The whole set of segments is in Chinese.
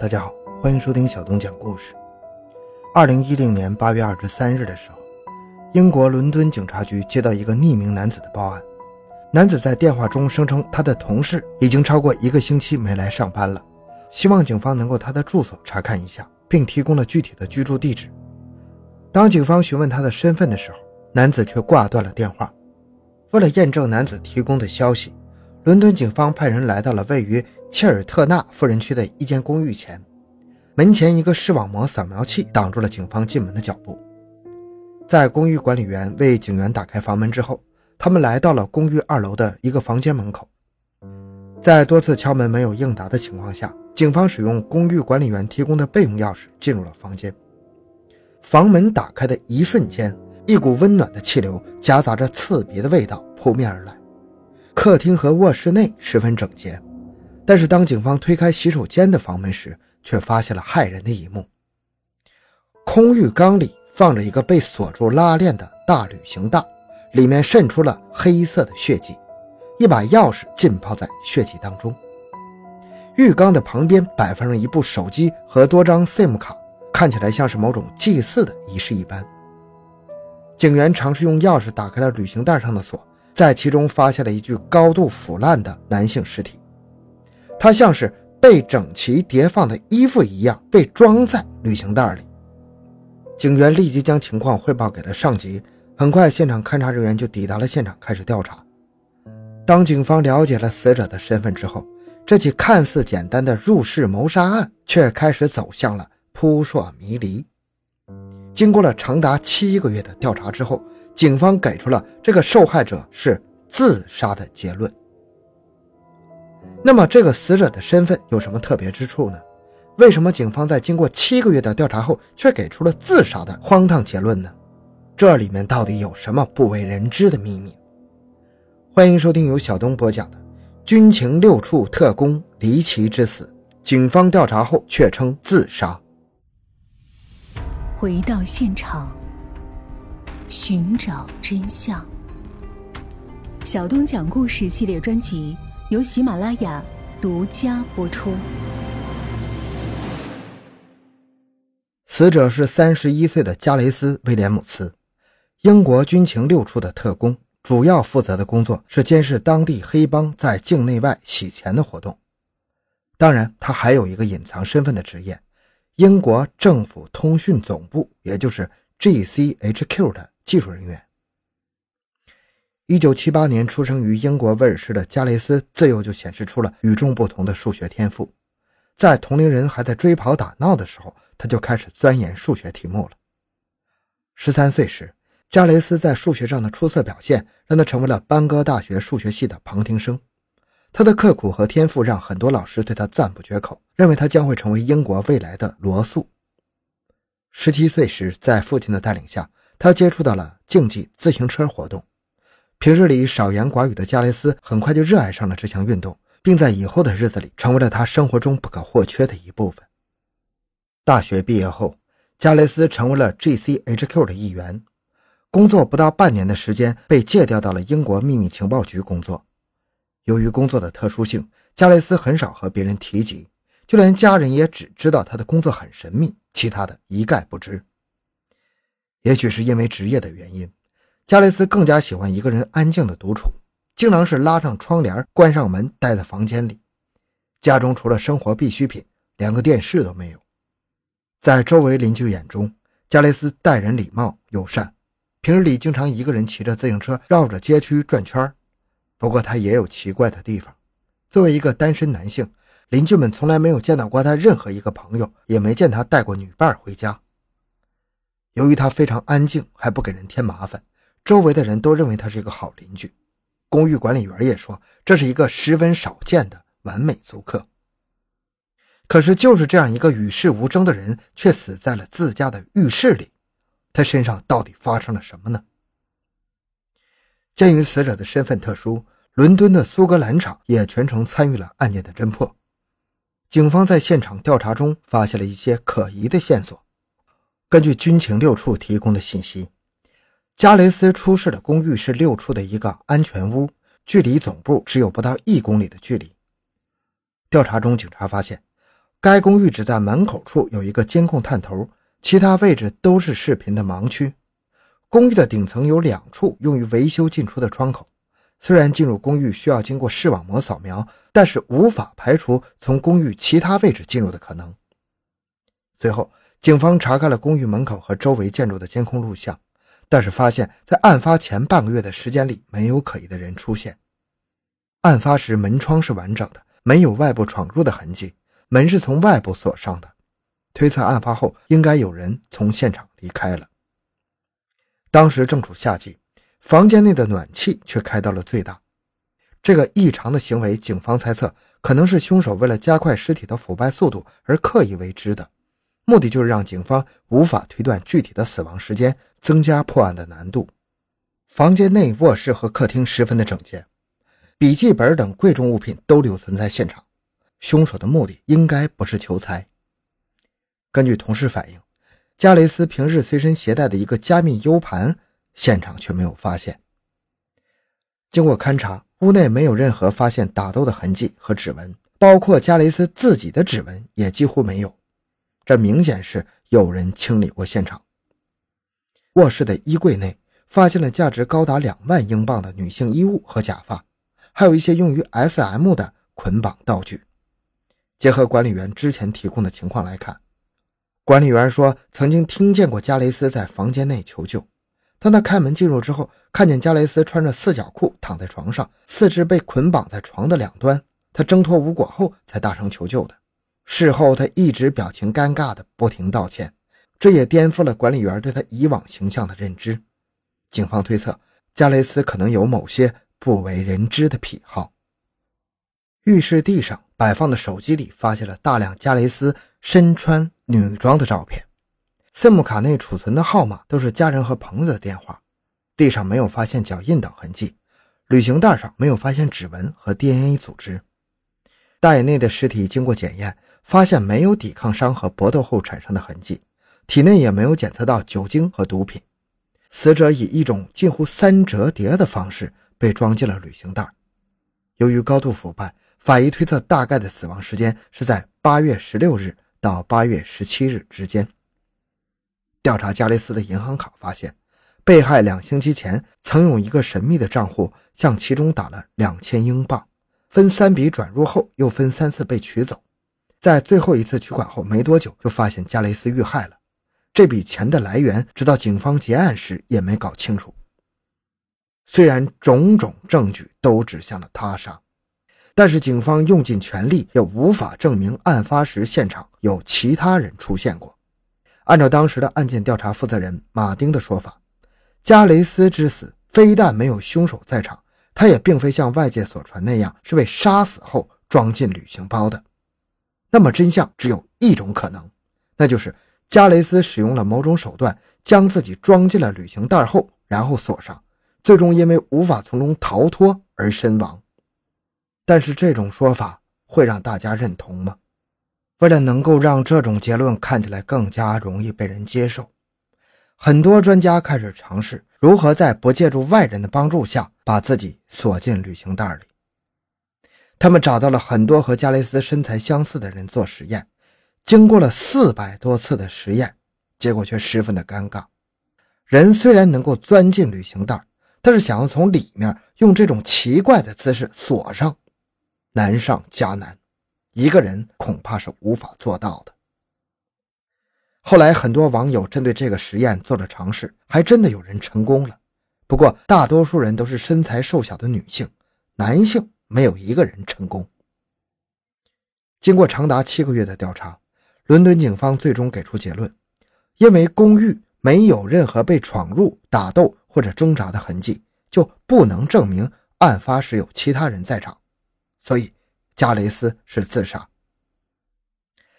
大家好，欢迎收听小东讲故事。二零一零年八月二十三日的时候，英国伦敦警察局接到一个匿名男子的报案。男子在电话中声称，他的同事已经超过一个星期没来上班了，希望警方能够他的住所查看一下，并提供了具体的居住地址。当警方询问他的身份的时候，男子却挂断了电话。为了验证男子提供的消息，伦敦警方派人来到了位于切尔特纳富人区的一间公寓前，门前一个视网膜扫描器挡住了警方进门的脚步。在公寓管理员为警员打开房门之后，他们来到了公寓二楼的一个房间门口。在多次敲门没有应答的情况下，警方使用公寓管理员提供的备用钥匙进入了房间。房门打开的一瞬间，一股温暖的气流夹杂着刺鼻的味道扑面而来。客厅和卧室内十分整洁，但是当警方推开洗手间的房门时，却发现了骇人的一幕：空浴缸里放着一个被锁住拉链的大旅行袋，里面渗出了黑色的血迹，一把钥匙浸泡在血迹当中。浴缸的旁边摆放着一部手机和多张 SIM 卡，看起来像是某种祭祀的仪式一般。警员尝试用钥匙打开了旅行袋上的锁。在其中发现了一具高度腐烂的男性尸体，他像是被整齐叠放的衣服一样被装在旅行袋里。警员立即将情况汇报给了上级，很快现场勘查人员就抵达了现场，开始调查。当警方了解了死者的身份之后，这起看似简单的入室谋杀案却开始走向了扑朔迷离。经过了长达七个月的调查之后。警方给出了这个受害者是自杀的结论。那么，这个死者的身份有什么特别之处呢？为什么警方在经过七个月的调查后，却给出了自杀的荒唐结论呢？这里面到底有什么不为人知的秘密？欢迎收听由小东播讲的《军情六处特工离奇之死》，警方调查后却称自杀。回到现场。寻找真相。小东讲故事系列专辑由喜马拉雅独家播出。死者是三十一岁的加雷斯·威廉姆斯，英国军情六处的特工，主要负责的工作是监视当地黑帮在境内外洗钱的活动。当然，他还有一个隐藏身份的职业——英国政府通讯总部，也就是 GCHQ 的。技术人员。一九七八年出生于英国威尔士的加雷斯，自幼就显示出了与众不同的数学天赋。在同龄人还在追跑打闹的时候，他就开始钻研数学题目了。十三岁时，加雷斯在数学上的出色表现，让他成为了班戈大学数学系的旁听生。他的刻苦和天赋让很多老师对他赞不绝口，认为他将会成为英国未来的罗素。十七岁时，在父亲的带领下，他接触到了竞技自行车活动，平日里少言寡语的加雷斯很快就热爱上了这项运动，并在以后的日子里成为了他生活中不可或缺的一部分。大学毕业后，加雷斯成为了 GCHQ 的一员，工作不到半年的时间，被借调到了英国秘密情报局工作。由于工作的特殊性，加雷斯很少和别人提及，就连家人也只知道他的工作很神秘，其他的一概不知。也许是因为职业的原因，加雷斯更加喜欢一个人安静的独处，经常是拉上窗帘，关上门，待在房间里。家中除了生活必需品，连个电视都没有。在周围邻居眼中，加雷斯待人礼貌友善，平日里经常一个人骑着自行车绕着街区转圈不过他也有奇怪的地方，作为一个单身男性，邻居们从来没有见到过他任何一个朋友，也没见他带过女伴回家。由于他非常安静，还不给人添麻烦，周围的人都认为他是一个好邻居。公寓管理员也说，这是一个十分少见的完美租客。可是，就是这样一个与世无争的人，却死在了自家的浴室里。他身上到底发生了什么呢？鉴于死者的身份特殊，伦敦的苏格兰场也全程参与了案件的侦破。警方在现场调查中发现了一些可疑的线索。根据军情六处提供的信息，加雷斯出事的公寓是六处的一个安全屋，距离总部只有不到一公里的距离。调查中，警察发现该公寓只在门口处有一个监控探头，其他位置都是视频的盲区。公寓的顶层有两处用于维修进出的窗口，虽然进入公寓需要经过视网膜扫描，但是无法排除从公寓其他位置进入的可能。随后，警方查看了公寓门口和周围建筑的监控录像，但是发现，在案发前半个月的时间里，没有可疑的人出现。案发时门窗是完整的，没有外部闯入的痕迹。门是从外部锁上的，推测案发后应该有人从现场离开了。当时正处夏季，房间内的暖气却开到了最大。这个异常的行为，警方猜测可能是凶手为了加快尸体的腐败速度而刻意为之的，目的就是让警方无法推断具体的死亡时间，增加破案的难度。房间内卧室和客厅十分的整洁，笔记本等贵重物品都留存在现场。凶手的目的应该不是求财。根据同事反映，加雷斯平日随身携带的一个加密 U 盘，现场却没有发现。经过勘查，屋内没有任何发现打斗的痕迹和指纹，包括加雷斯自己的指纹也几乎没有。这明显是有人清理过现场。卧室的衣柜内发现了价值高达两万英镑的女性衣物和假发，还有一些用于 SM 的捆绑道具。结合管理员之前提供的情况来看，管理员说曾经听见过加雷斯在房间内求救。当他开门进入之后，看见加雷斯穿着四角裤躺在床上，四肢被捆绑在床的两端。他挣脱无果后才大声求救的。事后他一直表情尴尬的不停道歉，这也颠覆了管理员对他以往形象的认知。警方推测，加雷斯可能有某些不为人知的癖好。浴室地上。摆放的手机里发现了大量加雷斯身穿女装的照片，SIM 卡内储存的号码都是家人和朋友的电话。地上没有发现脚印等痕迹，旅行袋上没有发现指纹和 DNA 组织。袋内的尸体经过检验，发现没有抵抗伤和搏斗后产生的痕迹，体内也没有检测到酒精和毒品。死者以一种近乎三折叠的方式被装进了旅行袋。由于高度腐败。法医推测，大概的死亡时间是在八月十六日到八月十七日之间。调查加雷斯的银行卡，发现被害两星期前曾用一个神秘的账户向其中打了两千英镑，分三笔转入后又分三次被取走。在最后一次取款后没多久，就发现加雷斯遇害了。这笔钱的来源，直到警方结案时也没搞清楚。虽然种种证据都指向了他杀。但是警方用尽全力，也无法证明案发时现场有其他人出现过。按照当时的案件调查负责人马丁的说法，加雷斯之死非但没有凶手在场，他也并非像外界所传那样是被杀死后装进旅行包的。那么真相只有一种可能，那就是加雷斯使用了某种手段将自己装进了旅行袋后，然后锁上，最终因为无法从中逃脱而身亡。但是这种说法会让大家认同吗？为了能够让这种结论看起来更加容易被人接受，很多专家开始尝试如何在不借助外人的帮助下把自己锁进旅行袋里。他们找到了很多和加雷斯身材相似的人做实验，经过了四百多次的实验，结果却十分的尴尬。人虽然能够钻进旅行袋，但是想要从里面用这种奇怪的姿势锁上。难上加难，一个人恐怕是无法做到的。后来，很多网友针对这个实验做了尝试，还真的有人成功了。不过，大多数人都是身材瘦小的女性，男性没有一个人成功。经过长达七个月的调查，伦敦警方最终给出结论：因为公寓没有任何被闯入、打斗或者挣扎的痕迹，就不能证明案发时有其他人在场。所以，加雷斯是自杀。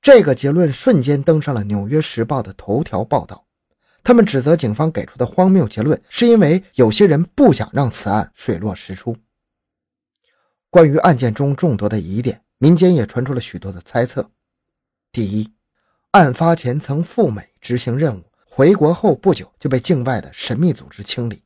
这个结论瞬间登上了《纽约时报》的头条报道。他们指责警方给出的荒谬结论，是因为有些人不想让此案水落石出。关于案件中众多的疑点，民间也传出了许多的猜测。第一，案发前曾赴美执行任务，回国后不久就被境外的神秘组织清理。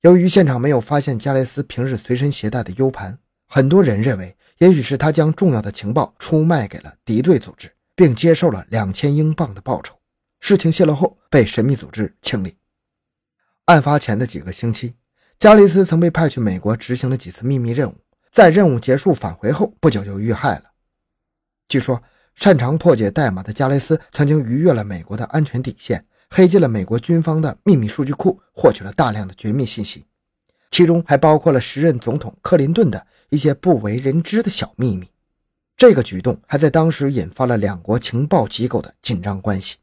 由于现场没有发现加雷斯平日随身携带的 U 盘。很多人认为也许是他将重要的情报出卖给了敌对组织，并接受了两千英镑的报酬。事情泄露后，被神秘组织清理。案发前的几个星期，加雷斯曾被派去美国执行了几次秘密任务，在任务结束返回后不久就遇害了。据说，擅长破解代码的加雷斯曾经逾越了美国的安全底线，黑进了美国军方的秘密数据库，获取了大量的绝密信息。其中还包括了时任总统克林顿的一些不为人知的小秘密。这个举动还在当时引发了两国情报机构的紧张关系。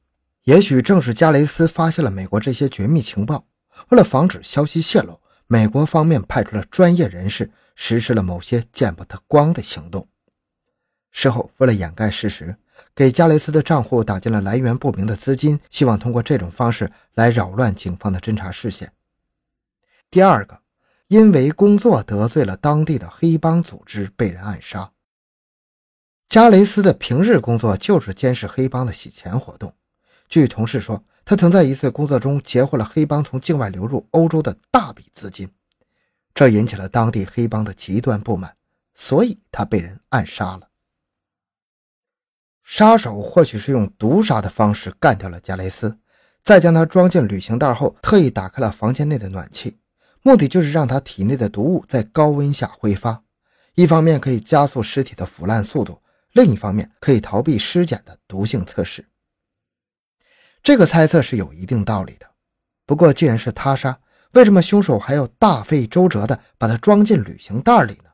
也许正是加雷斯发现了美国这些绝密情报，为了防止消息泄露，美国方面派出了专业人士实施了某些见不得光的行动。事后，为了掩盖事实，给加雷斯的账户打进了来源不明的资金，希望通过这种方式来扰乱警方的侦查视线。第二个。因为工作得罪了当地的黑帮组织，被人暗杀。加雷斯的平日工作就是监视黑帮的洗钱活动。据同事说，他曾在一次工作中截获了黑帮从境外流入欧洲的大笔资金，这引起了当地黑帮的极端不满，所以他被人暗杀了。杀手或许是用毒杀的方式干掉了加雷斯，再将他装进旅行袋后，特意打开了房间内的暖气。目的就是让他体内的毒物在高温下挥发，一方面可以加速尸体的腐烂速度，另一方面可以逃避尸检的毒性测试。这个猜测是有一定道理的。不过，既然是他杀，为什么凶手还要大费周折地把它装进旅行袋里呢？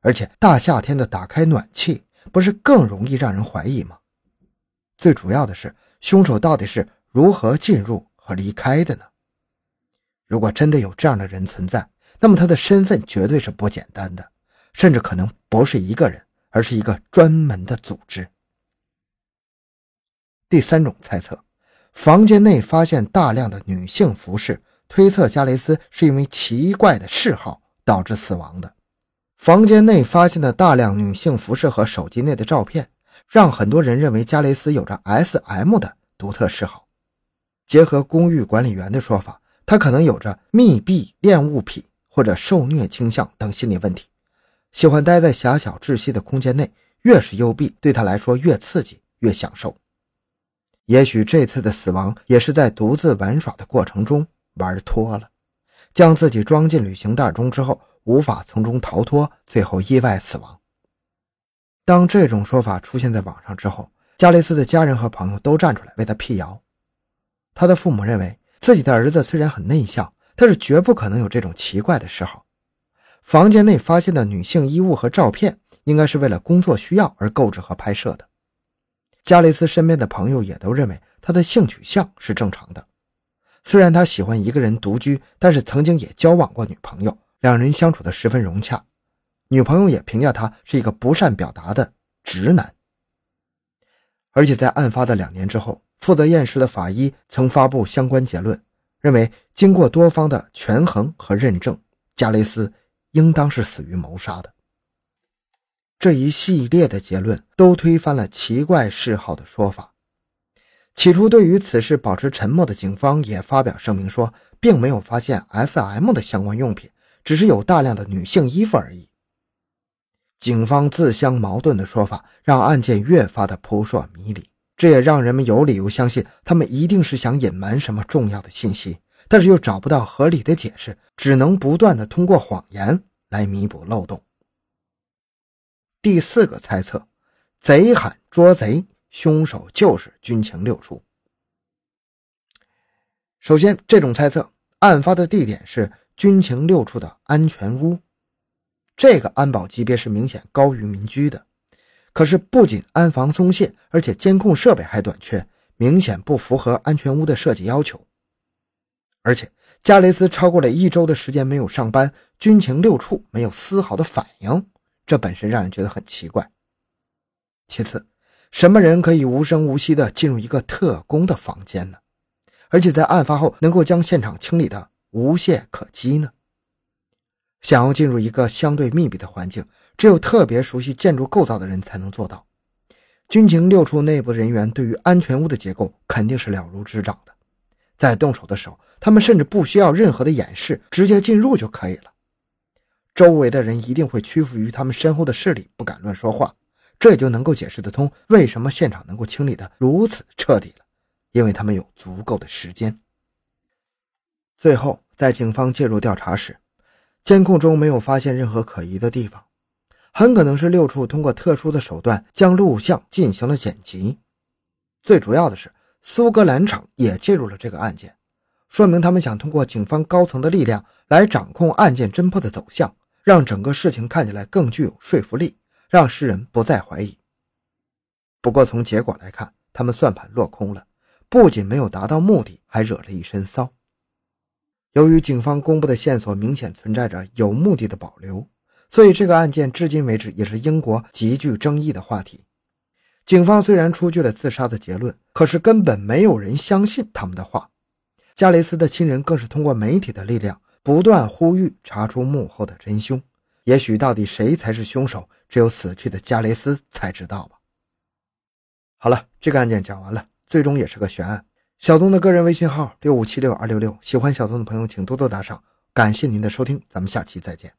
而且大夏天的打开暖气，不是更容易让人怀疑吗？最主要的是，凶手到底是如何进入和离开的呢？如果真的有这样的人存在，那么他的身份绝对是不简单的，甚至可能不是一个人，而是一个专门的组织。第三种猜测，房间内发现大量的女性服饰，推测加雷斯是因为奇怪的嗜好导致死亡的。房间内发现的大量女性服饰和手机内的照片，让很多人认为加雷斯有着 S.M 的独特嗜好。结合公寓管理员的说法。他可能有着密闭恋物癖或者受虐倾向等心理问题，喜欢待在狭小窒息的空间内，越是幽闭，对他来说越刺激，越享受。也许这次的死亡也是在独自玩耍的过程中玩脱了，将自己装进旅行袋中之后，无法从中逃脱，最后意外死亡。当这种说法出现在网上之后，加雷斯的家人和朋友都站出来为他辟谣。他的父母认为。自己的儿子虽然很内向，但是绝不可能有这种奇怪的嗜好。房间内发现的女性衣物和照片，应该是为了工作需要而购置和拍摄的。加雷斯身边的朋友也都认为他的性取向是正常的。虽然他喜欢一个人独居，但是曾经也交往过女朋友，两人相处的十分融洽。女朋友也评价他是一个不善表达的直男。而且在案发的两年之后。负责验尸的法医曾发布相关结论，认为经过多方的权衡和认证，加雷斯应当是死于谋杀的。这一系列的结论都推翻了奇怪嗜好的说法。起初，对于此事保持沉默的警方也发表声明说，并没有发现 S.M 的相关用品，只是有大量的女性衣服而已。警方自相矛盾的说法让案件越发的扑朔迷离。这也让人们有理由相信，他们一定是想隐瞒什么重要的信息，但是又找不到合理的解释，只能不断的通过谎言来弥补漏洞。第四个猜测，贼喊捉贼，凶手就是军情六处。首先，这种猜测，案发的地点是军情六处的安全屋，这个安保级别是明显高于民居的。可是，不仅安防松懈，而且监控设备还短缺，明显不符合安全屋的设计要求。而且，加雷斯超过了一周的时间没有上班，军情六处没有丝毫的反应，这本身让人觉得很奇怪。其次，什么人可以无声无息地进入一个特工的房间呢？而且在案发后能够将现场清理的无懈可击呢？想要进入一个相对密闭的环境。只有特别熟悉建筑构造的人才能做到。军情六处内部人员对于安全屋的结构肯定是了如指掌的，在动手的时候，他们甚至不需要任何的掩饰，直接进入就可以了。周围的人一定会屈服于他们身后的势力，不敢乱说话。这也就能够解释得通，为什么现场能够清理的如此彻底了，因为他们有足够的时间。最后，在警方介入调查时，监控中没有发现任何可疑的地方，很可能是六处通过特殊的手段将录像进行了剪辑。最主要的是，苏格兰场也介入了这个案件，说明他们想通过警方高层的力量来掌控案件侦破的走向，让整个事情看起来更具有说服力。让世人不再怀疑。不过从结果来看，他们算盘落空了，不仅没有达到目的，还惹了一身骚。由于警方公布的线索明显存在着有目的的保留，所以这个案件至今为止也是英国极具争议的话题。警方虽然出具了自杀的结论，可是根本没有人相信他们的话。加雷斯的亲人更是通过媒体的力量，不断呼吁查出幕后的真凶。也许到底谁才是凶手，只有死去的加雷斯才知道吧。好了，这个案件讲完了，最终也是个悬案。小东的个人微信号六五七六二六六，喜欢小东的朋友请多多打赏，感谢您的收听，咱们下期再见。